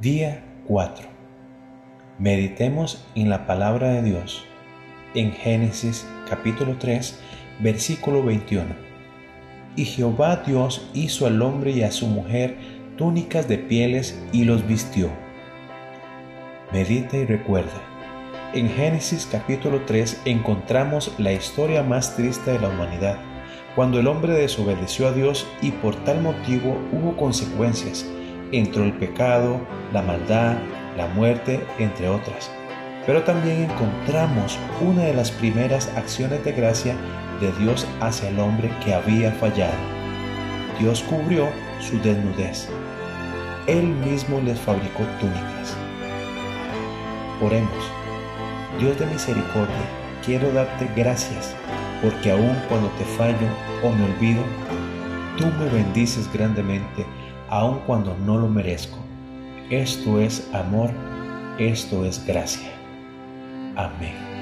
Día 4. Meditemos en la palabra de Dios en Génesis capítulo 3, versículo 21. Y Jehová Dios hizo al hombre y a su mujer túnicas de pieles y los vistió. Medita y recuerda. En Génesis capítulo 3 encontramos la historia más triste de la humanidad, cuando el hombre desobedeció a Dios y por tal motivo hubo consecuencias entró el pecado, la maldad, la muerte, entre otras. Pero también encontramos una de las primeras acciones de gracia de Dios hacia el hombre que había fallado. Dios cubrió su desnudez. Él mismo les fabricó túnicas. Oremos. Dios de misericordia, quiero darte gracias porque aun cuando te fallo o me olvido, tú me bendices grandemente aun cuando no lo merezco. Esto es amor, esto es gracia. Amén.